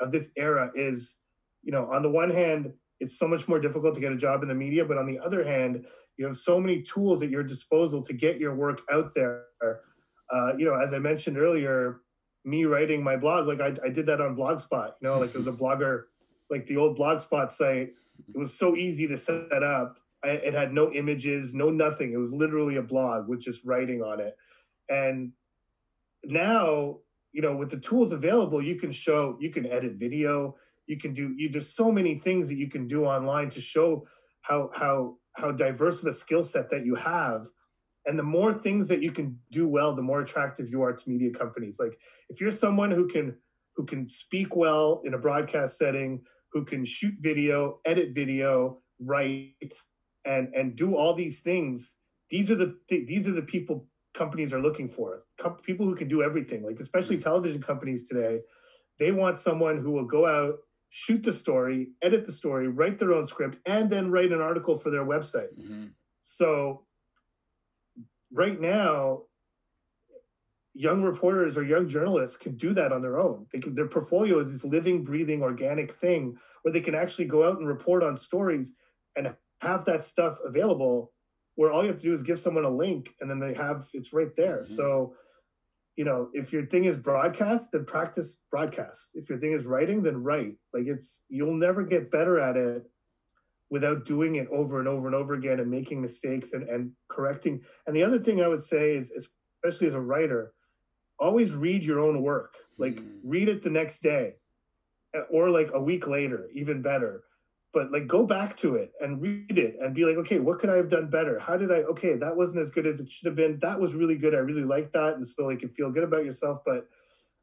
of this era is you know on the one hand it's so much more difficult to get a job in the media but on the other hand you have so many tools at your disposal to get your work out there. Uh, you know, as I mentioned earlier, me writing my blog, like I, I did that on Blogspot. You know, like it was a blogger, like the old Blogspot site. It was so easy to set up. I, it had no images, no nothing. It was literally a blog with just writing on it. And now, you know, with the tools available, you can show, you can edit video, you can do. You there's so many things that you can do online to show how how how diverse of a skill set that you have and the more things that you can do well the more attractive you are to media companies like if you're someone who can who can speak well in a broadcast setting who can shoot video edit video write and and do all these things these are the these are the people companies are looking for Com- people who can do everything like especially television companies today they want someone who will go out shoot the story, edit the story, write their own script, and then write an article for their website. Mm-hmm. So, right now, young reporters or young journalists can do that on their own. They can, their portfolio is this living, breathing, organic thing where they can actually go out and report on stories and have that stuff available. Where all you have to do is give someone a link, and then they have it's right there. Mm-hmm. So you know, if your thing is broadcast, then practice broadcast. If your thing is writing, then write. Like it's you'll never get better at it without doing it over and over and over again and making mistakes and, and correcting. And the other thing I would say is, especially as a writer, always read your own work. Like mm. read it the next day or like a week later, even better. But like go back to it and read it and be like okay what could i have done better? How did i okay that wasn't as good as it should have been. That was really good. I really like that. And so like you feel good about yourself. But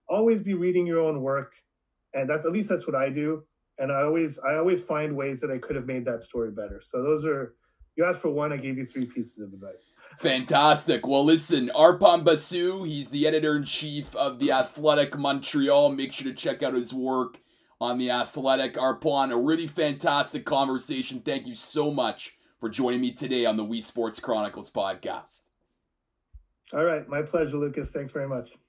always be reading your own work. And that's at least that's what i do and i always i always find ways that i could have made that story better so those are you asked for one i gave you three pieces of advice fantastic well listen arpon basu he's the editor-in-chief of the athletic montreal make sure to check out his work on The Athletic. Arpon, a really fantastic conversation. Thank you so much for joining me today on the We Sports Chronicles podcast. All right. My pleasure, Lucas. Thanks very much.